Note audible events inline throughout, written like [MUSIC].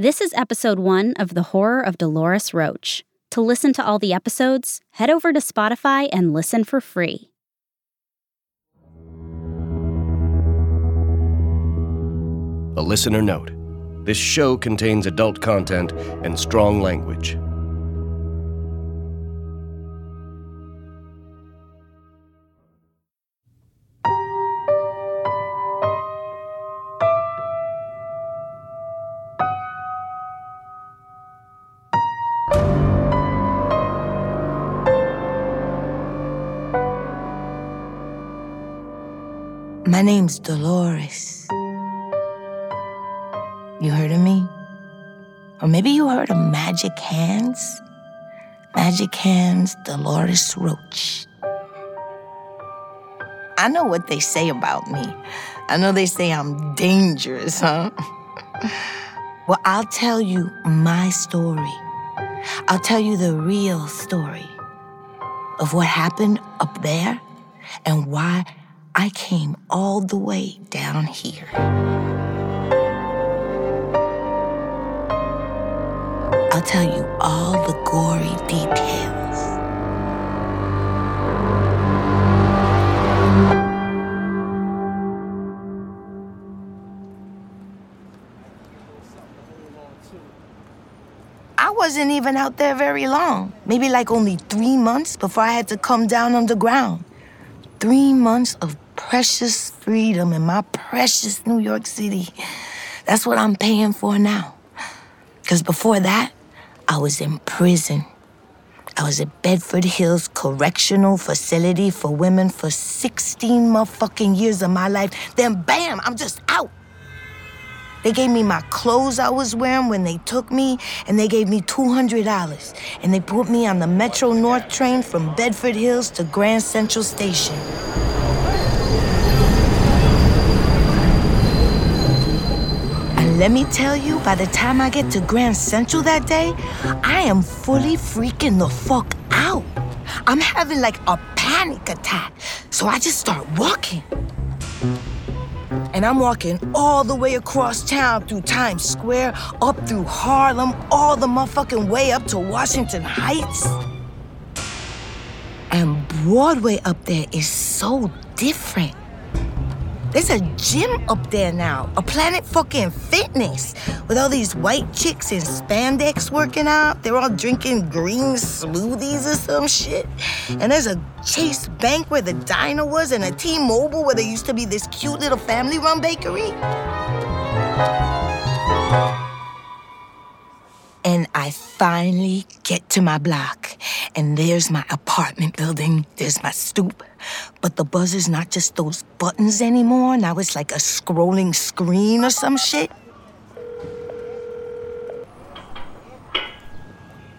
This is episode one of The Horror of Dolores Roach. To listen to all the episodes, head over to Spotify and listen for free. A listener note this show contains adult content and strong language. Name's Dolores. You heard of me? Or maybe you heard of Magic Hands? Magic Hands, Dolores Roach. I know what they say about me. I know they say I'm dangerous, huh? [LAUGHS] well, I'll tell you my story. I'll tell you the real story of what happened up there and why I came all the way down here. I'll tell you all the gory details. I wasn't even out there very long. Maybe like only three months before I had to come down underground. Three months of precious freedom in my precious New York City. That's what I'm paying for now. Because before that, I was in prison. I was at Bedford Hills Correctional Facility for Women for 16 motherfucking years of my life. Then, bam, I'm just out. They gave me my clothes I was wearing when they took me, and they gave me $200. And they put me on the Metro North train from Bedford Hills to Grand Central Station. Let me tell you, by the time I get to Grand Central that day, I am fully freaking the fuck out. I'm having like a panic attack. So I just start walking. And I'm walking all the way across town through Times Square, up through Harlem, all the motherfucking way up to Washington Heights. And Broadway up there is so different. There's a gym up there now, a Planet fucking Fitness, with all these white chicks in spandex working out. They're all drinking green smoothies or some shit. And there's a Chase Bank where the diner was, and a T-Mobile where there used to be this cute little family-run bakery. And I finally get to my block. And there's my apartment building. There's my stoop. But the buzzer's not just those buttons anymore. Now it's like a scrolling screen or some shit.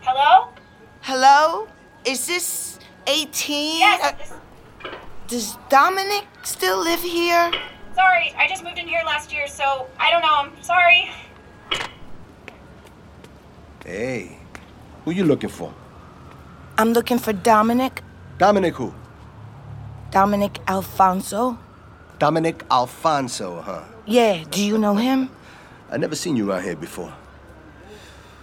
Hello? Hello? Is this 18? Yes. Uh, does Dominic still live here? sorry, I just moved in here last year, so I don't know him. Sorry. Hey, who you looking for? I'm looking for Dominic. Dominic who? Dominic Alfonso. Dominic Alfonso, huh? Yeah, do you know him? I never seen you around here before.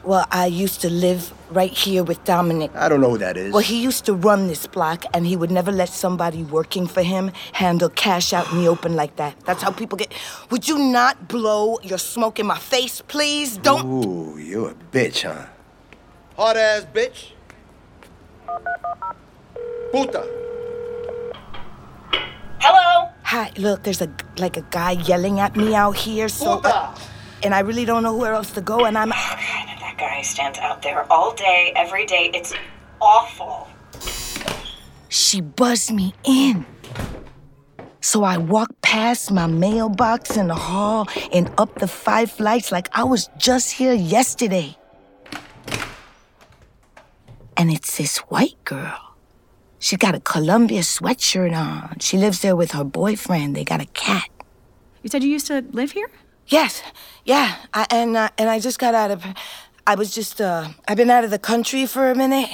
Well, I used to live right here with Dominic. I don't know who that is. Well, he used to run this block, and he would never let somebody working for him handle cash out in the open like that. That's how people get. Would you not blow your smoke in my face, please? Don't. Ooh, you a bitch, huh? Hard ass bitch. Puta. Hello? Hi, look, there's a like a guy yelling at me out here, so. Puta. and I really don't know where else to go, and I'm. That guy stands out there all day, every day. It's awful. She buzzed me in. So I walked past my mailbox in the hall and up the five flights like I was just here yesterday. And it's this white girl. She's got a Columbia sweatshirt on. She lives there with her boyfriend. They got a cat. You said you used to live here? Yes, yeah. I, and uh, and I just got out of. I was just. Uh, I've been out of the country for a minute.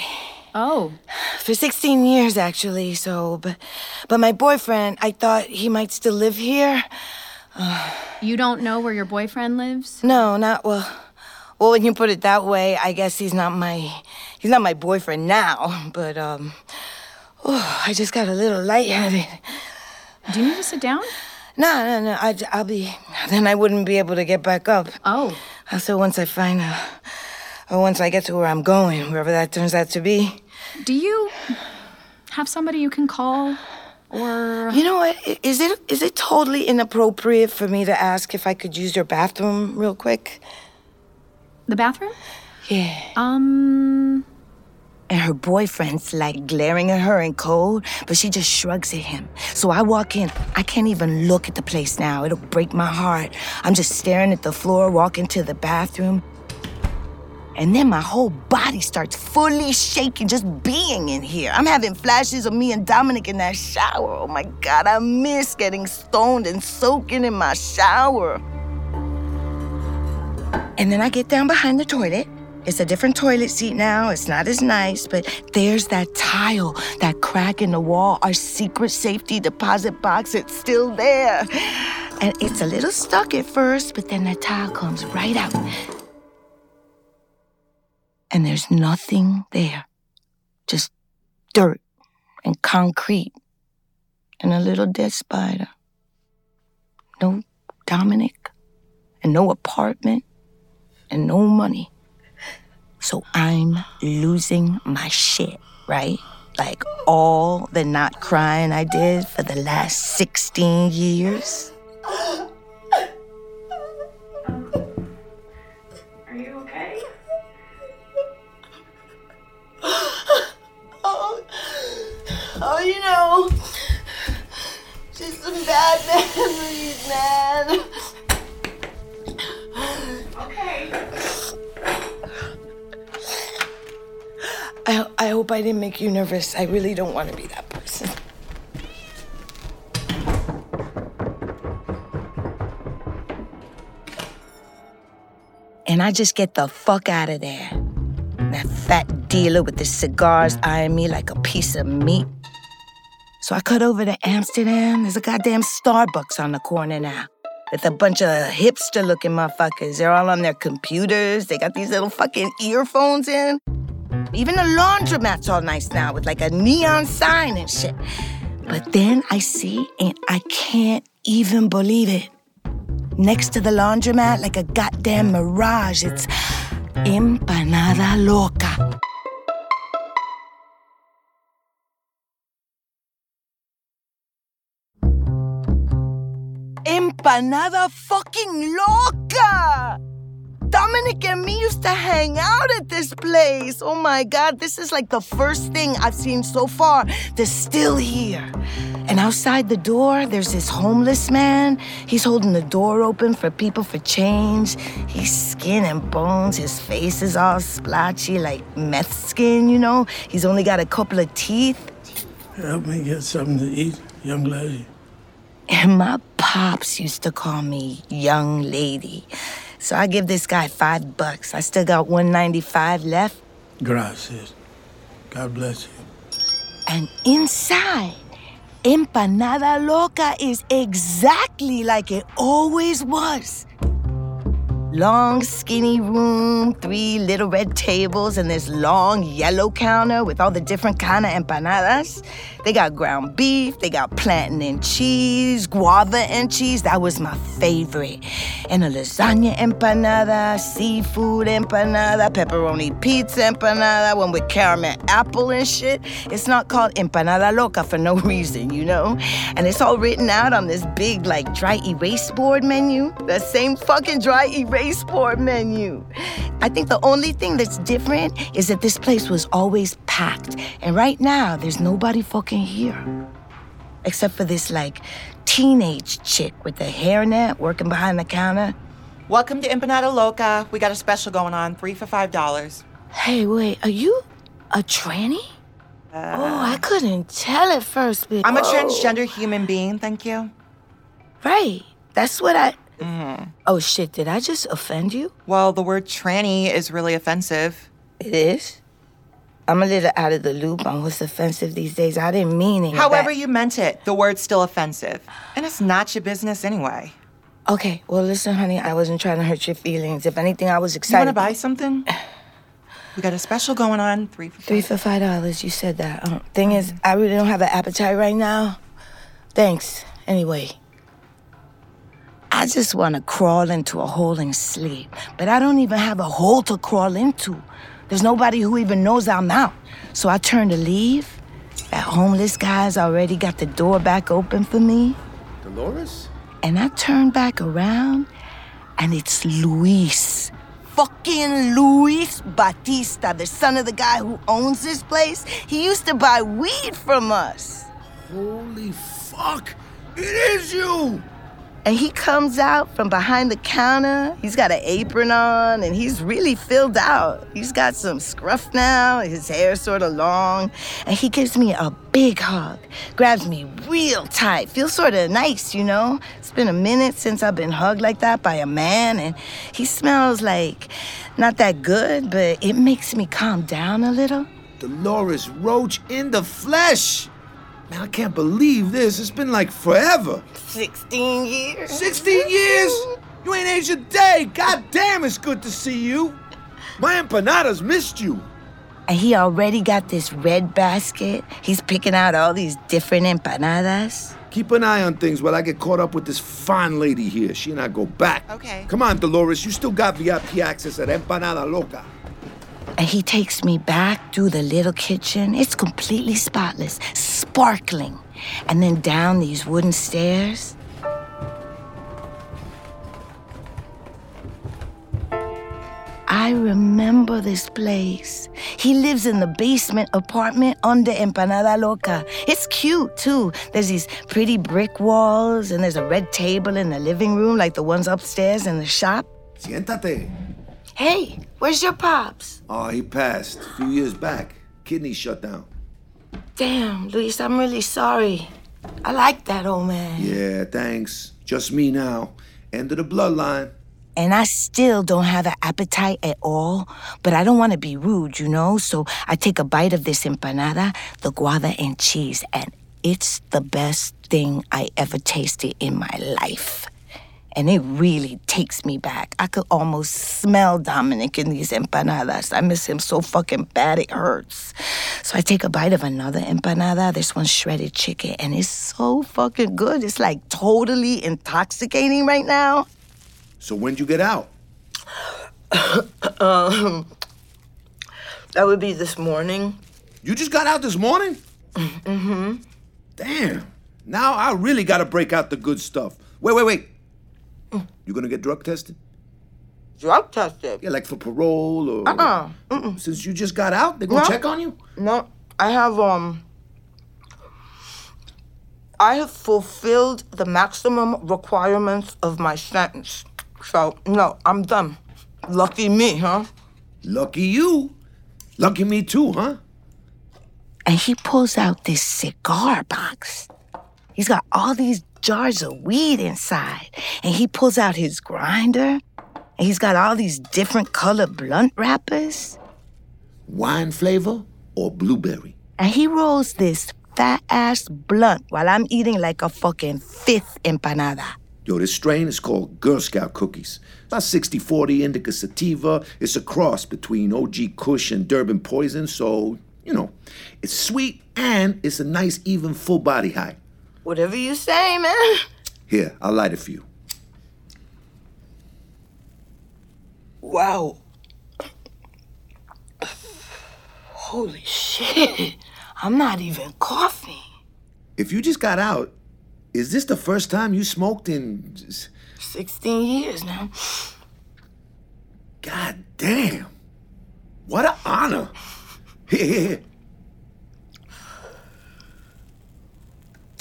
Oh, For 16 years, actually. So, but, but my boyfriend, I thought he might still live here. [SIGHS] you don't know where your boyfriend lives? No, not well. Well, when you put it that way, I guess he's not my he's not my boyfriend now. But um, oh, [SIGHS] I just got a little lightheaded. Do you need to sit down? No, no, no. I, I'll be. Then I wouldn't be able to get back up. Oh. So once I find a, or once I get to where I'm going, wherever that turns out to be. Do you have somebody you can call? Or. You know what? Is it is it totally inappropriate for me to ask if I could use your bathroom real quick? The bathroom? Yeah. Um. And her boyfriend's like glaring at her in cold, but she just shrugs at him. So I walk in. I can't even look at the place now. It'll break my heart. I'm just staring at the floor, walking to the bathroom. And then my whole body starts fully shaking just being in here. I'm having flashes of me and Dominic in that shower. Oh my God, I miss getting stoned and soaking in my shower. And then I get down behind the toilet. It's a different toilet seat now. It's not as nice, but there's that tile, that crack in the wall, our secret safety deposit box. It's still there. And it's a little stuck at first, but then the tile comes right out. And there's nothing there. Just dirt and concrete and a little dead spider. No Dominic and no apartment and no money. So I'm losing my shit, right? Like all the not crying I did for the last 16 years. I, didn't make you nervous. I really don't want to be that person. And I just get the fuck out of there. That fat dealer with the cigars eyeing me like a piece of meat. So I cut over to Amsterdam. There's a goddamn Starbucks on the corner now. With a bunch of hipster looking motherfuckers. They're all on their computers. They got these little fucking earphones in. Even the laundromat's all nice now with like a neon sign and shit. But then I see, and I can't even believe it. Next to the laundromat, like a goddamn mirage, it's Empanada Loca. Empanada fucking loca! Dominic and me used to hang out at this place. Oh my God, this is like the first thing I've seen so far that's still here. And outside the door, there's this homeless man. He's holding the door open for people for change. He's skin and bones. His face is all splotchy, like meth skin, you know? He's only got a couple of teeth. Help me get something to eat, young lady. And my pops used to call me young lady. So I give this guy five bucks. I still got 195 left. Gracias. God bless you. And inside, Empanada Loca is exactly like it always was. Long, skinny room, three little red tables, and this long yellow counter with all the different kind of empanadas. They got ground beef, they got plantain and cheese, guava and cheese. That was my favorite. And a lasagna empanada, seafood empanada, pepperoni pizza empanada, one with caramel apple and shit. It's not called empanada loca for no [LAUGHS] reason, you know? And it's all written out on this big, like, dry erase board menu. That same fucking dry erase board menu. I think the only thing that's different is that this place was always packed. And right now, there's nobody fucking here. Except for this, like, teenage chick with the hairnet working behind the counter. Welcome to Empanada Loca. We got a special going on, three for five dollars. Hey, wait, are you a tranny? Uh, oh, I couldn't tell at first, but. I'm a oh. transgender human being, thank you. Right. That's what I. Oh, shit, did I just offend you? Well, the word tranny is really offensive. It is? I'm a little out of the loop on what's offensive these days. I didn't mean it. However, you meant it, the word's still offensive. And it's not your business anyway. Okay, well, listen, honey, I wasn't trying to hurt your feelings. If anything, I was excited. You want to buy something? We got a special going on. Three for Three for five dollars. You said that. Um, thing is, I really don't have an appetite right now. Thanks. Anyway, I just want to crawl into a hole and sleep, but I don't even have a hole to crawl into. There's nobody who even knows I'm out. So I turn to leave. That homeless guy's already got the door back open for me. Dolores? And I turn back around, and it's Luis. Fucking Luis Batista, the son of the guy who owns this place. He used to buy weed from us. Holy fuck! It is you! And he comes out from behind the counter. He's got an apron on and he's really filled out. He's got some scruff now, his hair's sort of long. And he gives me a big hug, grabs me real tight, feels sort of nice, you know? It's been a minute since I've been hugged like that by a man, and he smells like not that good, but it makes me calm down a little. Dolores Roach in the flesh! Man, I can't believe this. It's been like forever. 16 years. 16 years? You ain't aged a day. God damn, it's good to see you. My empanadas missed you. And he already got this red basket. He's picking out all these different empanadas. Keep an eye on things while I get caught up with this fine lady here. She and I go back. Okay. Come on, Dolores. You still got VIP access at Empanada Loca. And he takes me back through the little kitchen. It's completely spotless, sparkling. And then down these wooden stairs. I remember this place. He lives in the basement apartment under Empanada Loca. It's cute, too. There's these pretty brick walls, and there's a red table in the living room, like the ones upstairs in the shop. Siéntate. Hey, where's your pops? Oh, he passed a few years back. Kidney shut down. Damn, Luis, I'm really sorry. I like that old man. Yeah, thanks. Just me now. End of the bloodline. And I still don't have an appetite at all, but I don't want to be rude, you know? So I take a bite of this empanada, the guava and cheese, and it's the best thing I ever tasted in my life. And it really takes me back. I could almost smell Dominic in these empanadas. I miss him so fucking bad it hurts. So I take a bite of another empanada. This one's shredded chicken, and it's so fucking good. It's like totally intoxicating right now. So when'd you get out? [COUGHS] um, that would be this morning. You just got out this morning? Mm-hmm. Damn. Now I really gotta break out the good stuff. Wait, wait, wait. You gonna get drug tested? Drug tested? Yeah, like for parole or. Uh-uh. Mm-mm. Since you just got out, they gonna No. check on you? No, I have um. I have fulfilled the maximum requirements of my sentence. So no, I'm done. Lucky me, huh? Lucky you. Lucky me too, huh? And he pulls out this cigar box. He's got all these jars of weed inside. And he pulls out his grinder. And he's got all these different colored blunt wrappers. Wine flavor or blueberry? And he rolls this fat ass blunt while I'm eating like a fucking fifth empanada. Yo, this strain is called Girl Scout cookies. It's about 60 40 indica sativa. It's a cross between OG Kush and Durban Poison, so, you know, it's sweet and it's a nice, even full body high. Whatever you say, man. Here, I'll light it for you. Wow. Holy shit. I'm not even coughing. If you just got out, is this the first time you smoked in. 16 years now. God damn. What an honor. Here, here, here.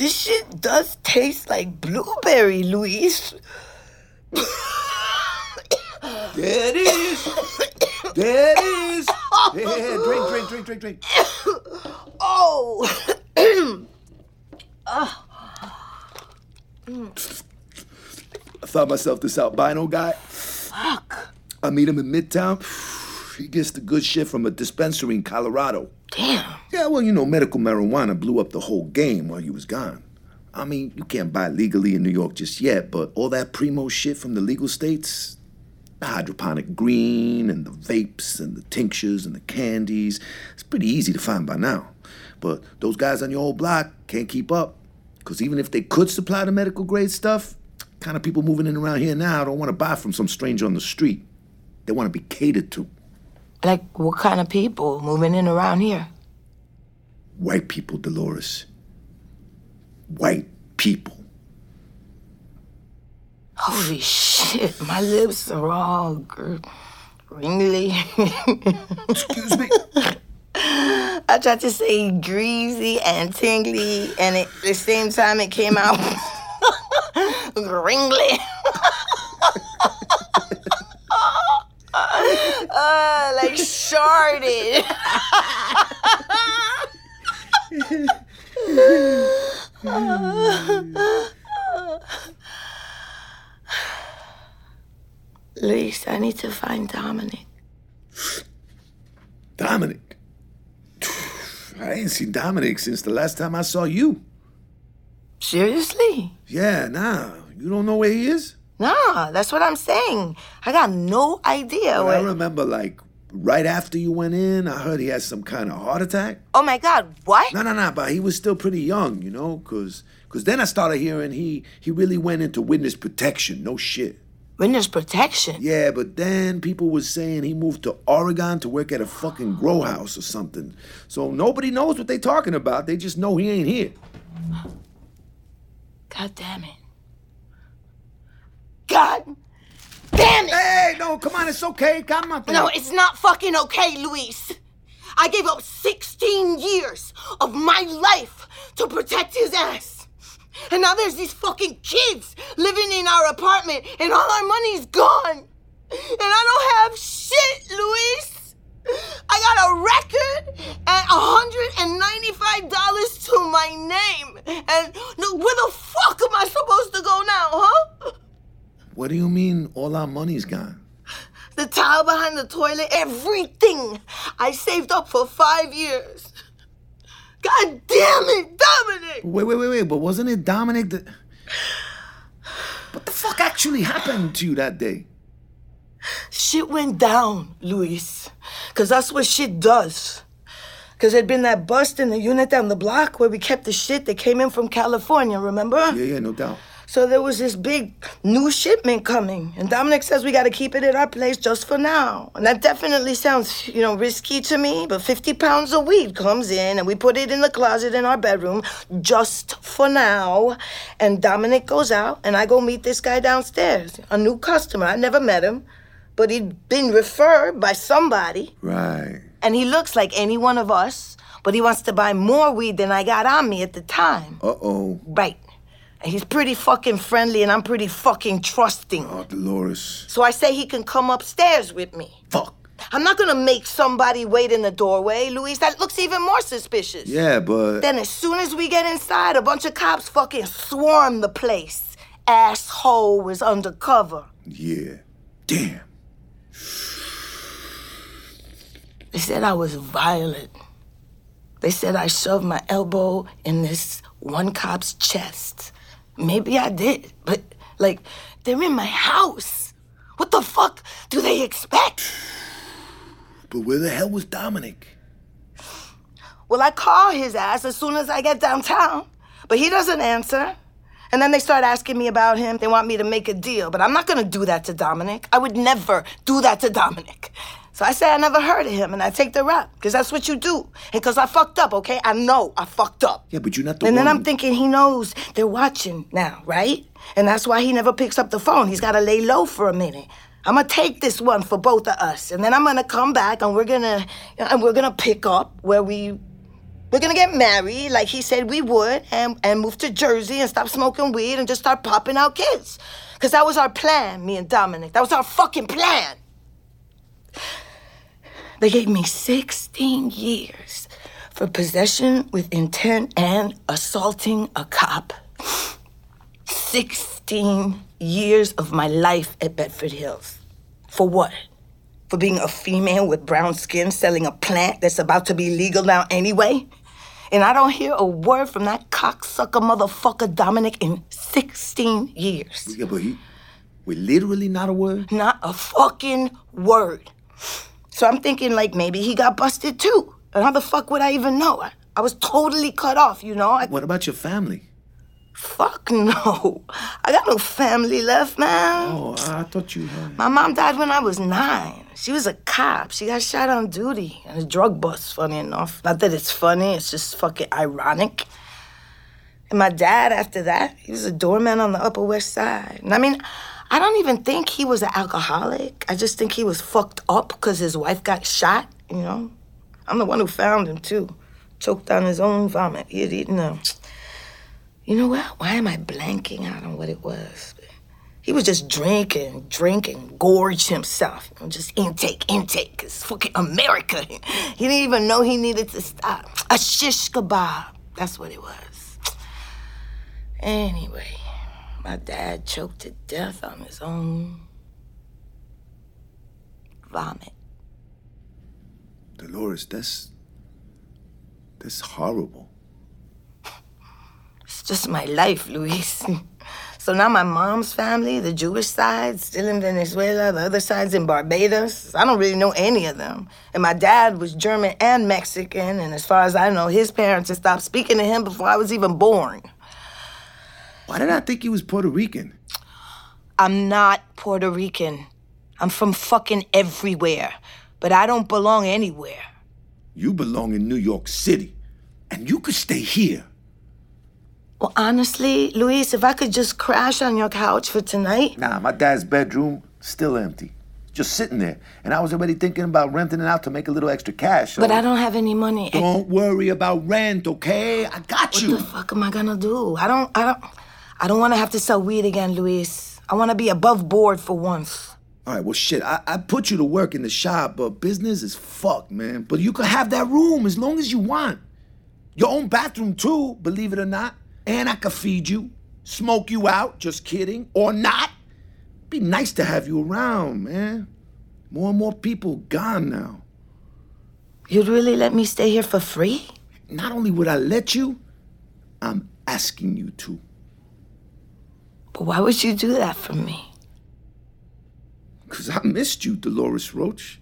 This shit does taste like blueberry, Luis. There it is. There it is. Here. Drink, drink, drink, drink, drink. Oh. I thought myself this albino guy. Fuck. I meet him in Midtown. He gets the good shit from a dispensary in Colorado. Damn. Yeah, well, you know, medical marijuana blew up the whole game while you was gone. I mean, you can't buy legally in New York just yet, but all that primo shit from the legal states, the hydroponic green and the vapes and the tinctures and the candies, it's pretty easy to find by now. But those guys on your old block can't keep up. Because even if they could supply the medical grade stuff, kind of people moving in around here now don't want to buy from some stranger on the street. They want to be catered to. Like, what kind of people moving in around here? White people, Dolores. White people. Holy shit, my lips are all gr- ringly. Excuse me. [LAUGHS] I tried to say greasy and tingly, and at the same time it came out [LAUGHS] ringly. Uh, like sharded. Luis, I need to find Dominic. Dominic. I ain't seen Dominic since the last time I saw you. Seriously? Yeah, nah. You don't know where he is? Nah, that's what I'm saying. I got no idea But I remember, like, right after you went in, I heard he had some kind of heart attack. Oh my God, what? No, no, no, but he was still pretty young, you know, cause, cause then I started hearing he he really went into witness protection. No shit. Witness protection. Yeah, but then people was saying he moved to Oregon to work at a fucking grow house or something. So nobody knows what they talking about. They just know he ain't here. God damn it. God damn it! Hey, no, come on, it's okay. Come on. No, it's not fucking okay, Luis. I gave up 16 years of my life to protect his ass. And now there's these fucking kids living in our apartment, and all our money's gone. And I don't have shit, Luis. I got a record and $195 to my name. And no, where the fuck am I supposed to go now, huh? What do you mean all our money's gone? The tile behind the toilet, everything I saved up for five years. God damn it, Dominic! Wait, wait, wait, wait. But wasn't it Dominic that. What the fuck actually happened to you that day? Shit went down, Luis. Cause that's what shit does. Cause there'd been that bust in the unit down the block where we kept the shit that came in from California, remember? Yeah, yeah, no doubt. So there was this big new shipment coming, and Dominic says we got to keep it at our place just for now. And that definitely sounds, you know, risky to me. But 50 pounds of weed comes in, and we put it in the closet in our bedroom just for now. And Dominic goes out, and I go meet this guy downstairs, a new customer. I never met him, but he'd been referred by somebody, Right. and he looks like any one of us. But he wants to buy more weed than I got on me at the time. Uh oh. Right. He's pretty fucking friendly and I'm pretty fucking trusting. Oh, Dolores. So I say he can come upstairs with me. Fuck. I'm not gonna make somebody wait in the doorway, Luis. That looks even more suspicious. Yeah, but. Then as soon as we get inside, a bunch of cops fucking swarm the place. Asshole was undercover. Yeah. Damn. They said I was violent. They said I shoved my elbow in this one cop's chest. Maybe I did, but like, they're in my house. What the fuck do they expect? But where the hell was Dominic? Well, I call his ass as soon as I get downtown, but he doesn't answer. And then they start asking me about him. They want me to make a deal, but I'm not gonna do that to Dominic. I would never do that to Dominic. So I say I never heard of him and I take the rap, because that's what you do. And because I fucked up, okay? I know I fucked up. Yeah, but you're not the And one. And then I'm thinking he knows they're watching now, right? And that's why he never picks up the phone. He's got to lay low for a minute. I'm gonna take this one for both of us, and then I'm gonna come back and we're gonna and we're gonna pick up where we we're gonna get married, like he said we would, and and move to Jersey and stop smoking weed and just start popping out kids. Cause that was our plan, me and Dominic. That was our fucking plan. They gave me 16 years for possession with intent and assaulting a cop. 16 years of my life at Bedford Hills. For what? For being a female with brown skin selling a plant that's about to be legal now anyway? And I don't hear a word from that cocksucker motherfucker Dominic in 16 years. Yeah, but he, we literally not a word. Not a fucking word. So I'm thinking like maybe he got busted too. And how the fuck would I even know? I, I was totally cut off, you know? I, What about your family? fuck no. I got no family left, man. Oh, I thought you had. My mom died when I was nine. She was a cop. She got shot on duty in a drug bust, funny enough. Not that it's funny, it's just fucking ironic. And my dad, after that, he was a doorman on the Upper West Side. And I mean, I don't even think he was an alcoholic. I just think he was fucked up because his wife got shot, you know? I'm the one who found him, too. Choked on his own vomit. He had eaten a. You know what? Why am I blanking out on what it was? He was just drinking, drinking, gorged himself. You know, just intake, intake. It's fucking America. [LAUGHS] He didn't even know he needed to stop. A shish kebab. That's what it was. Anyway, my dad choked to death on his own vomit. Dolores, that's. That's horrible. It's just my life, Luis. [LAUGHS] So now my mom's family, the Jewish side, still in Venezuela, the other side's in Barbados. I don't really know any of them. And my dad was German and Mexican, and as far as I know, his parents had stopped speaking to him before I was even born. Why did I think he was Puerto Rican? I'm not Puerto Rican. I'm from fucking everywhere, but I don't belong anywhere. You belong in New York City, and you could stay here. Well, honestly, Luis, if I could just crash on your couch for tonight. Nah, my dad's bedroom still empty, just sitting there, and I was already thinking about renting it out to make a little extra cash. so- But I don't have any money. Don't worry about rent, okay? I got What you. What the fuck am I gonna do? I don't, I don't, I don't want to have to sell weed again, Luis. I want to be above board for once. All right, well, shit, I, I put you to work in the shop, but business is fucked, man. But you can have that room as long as you want. Your own bathroom, too, believe it or not. And I could feed you, smoke you out, just kidding, or not. Be nice to have you around, man. More and more people gone now. You'd really let me stay here for free? Not only would I let you, I'm asking you to. But why would you do that for me? Because I missed you, Dolores Roach.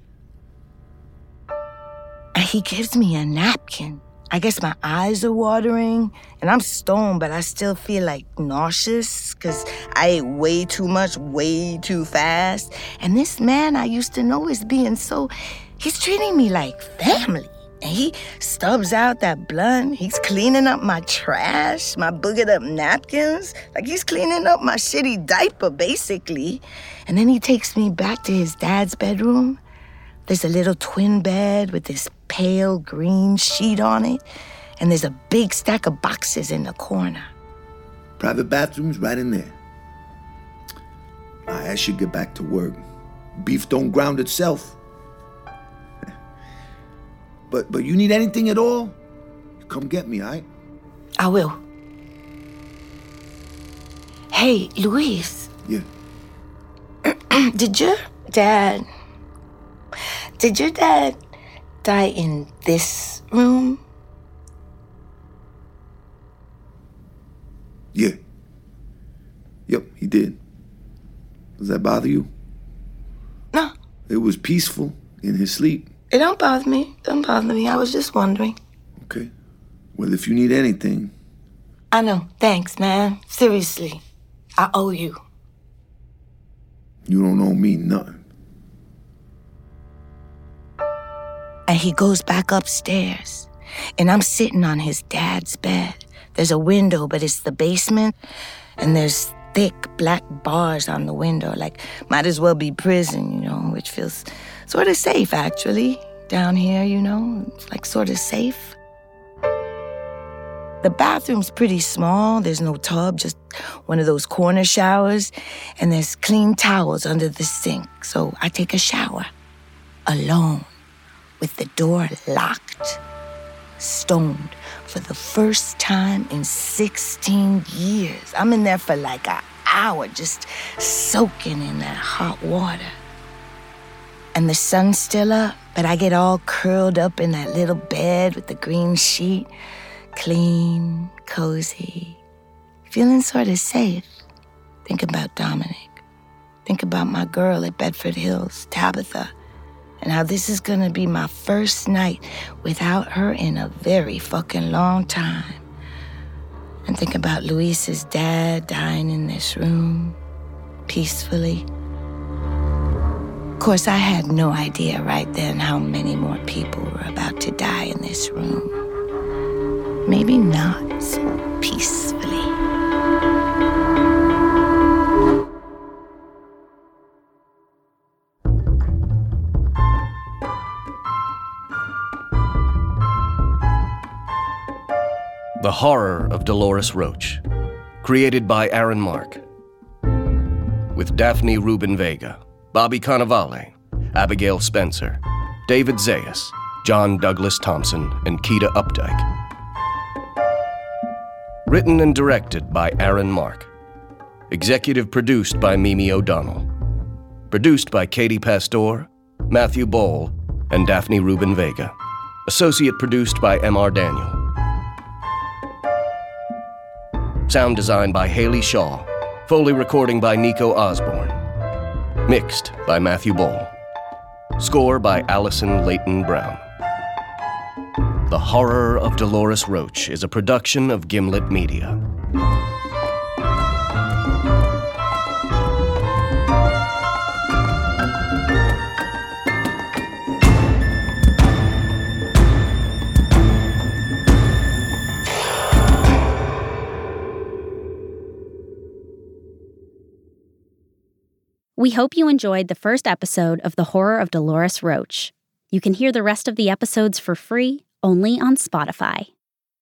And he gives me a napkin. I guess my eyes are watering, and I'm stoned, but I still feel like nauseous because I ate way too much, way too fast. And this man I used to know is being so, he's treating me like family. And he stubs out that blunt. He's cleaning up my trash, my boogered up napkins. Like he's cleaning up my shitty diaper, basically. And then he takes me back to his dad's bedroom. There's a little twin bed with this pale green sheet on it, and there's a big stack of boxes in the corner. Private bathrooms right in there. I should get back to work. Beef don't ground itself. But but you need anything at all? Come get me, alright? I will. Hey, Luis, Yeah. [CLEARS THROAT] did your dad. Did your dad die in this room? Yeah. Yep, he did. Does that bother you? No, It was peaceful in his sleep. It don't bother me. Don't bother me. I was just wondering. Okay. Well, if you need anything, I know. Thanks, man. Seriously. I owe you. you don't owe me nothing. And he goes back upstairs. And I'm sitting on his dad's bed. There's a window, but it's the basement. And there's thick black bars on the window. Like, might as well be prison, you know, which feels sort of safe, actually. Down here, you know, it's like sort of safe. The bathroom's pretty small. There's no tub, just one of those corner showers. And there's clean towels under the sink. So I take a shower alone with the door locked, stoned for the first time in 16 years. I'm in there for like an hour, just soaking in that hot water. And the sun's still up, but I get all curled up in that little bed with the green sheet, clean, cozy, feeling sort of safe. Think about Dominic. Think about my girl at Bedford Hills, Tabitha, and how this is gonna be my first night without her in a very fucking long time. And think about Luis's dad dying in this room, peacefully. Of course, I had no idea right then how many more people were about to die in this room. Maybe not so peacefully. The Horror of Dolores Roach, created by Aaron Mark. With Daphne Rubin Vega, Bobby Cannavale, Abigail Spencer, David Zayas, John Douglas Thompson, and Kita Updike. Written and directed by Aaron Mark. Executive produced by Mimi O'Donnell. Produced by Katie Pastore, Matthew Boll, and Daphne Rubin Vega. Associate produced by M.R. Daniel. Sound design by Haley Shaw. Foley recording by Nico Osborne. Mixed by Matthew Boll. Score by Allison Leyton Brown. The Horror of Dolores Roach is a production of Gimlet Media. We hope you enjoyed the first episode of The Horror of Dolores Roach. You can hear the rest of the episodes for free only on Spotify.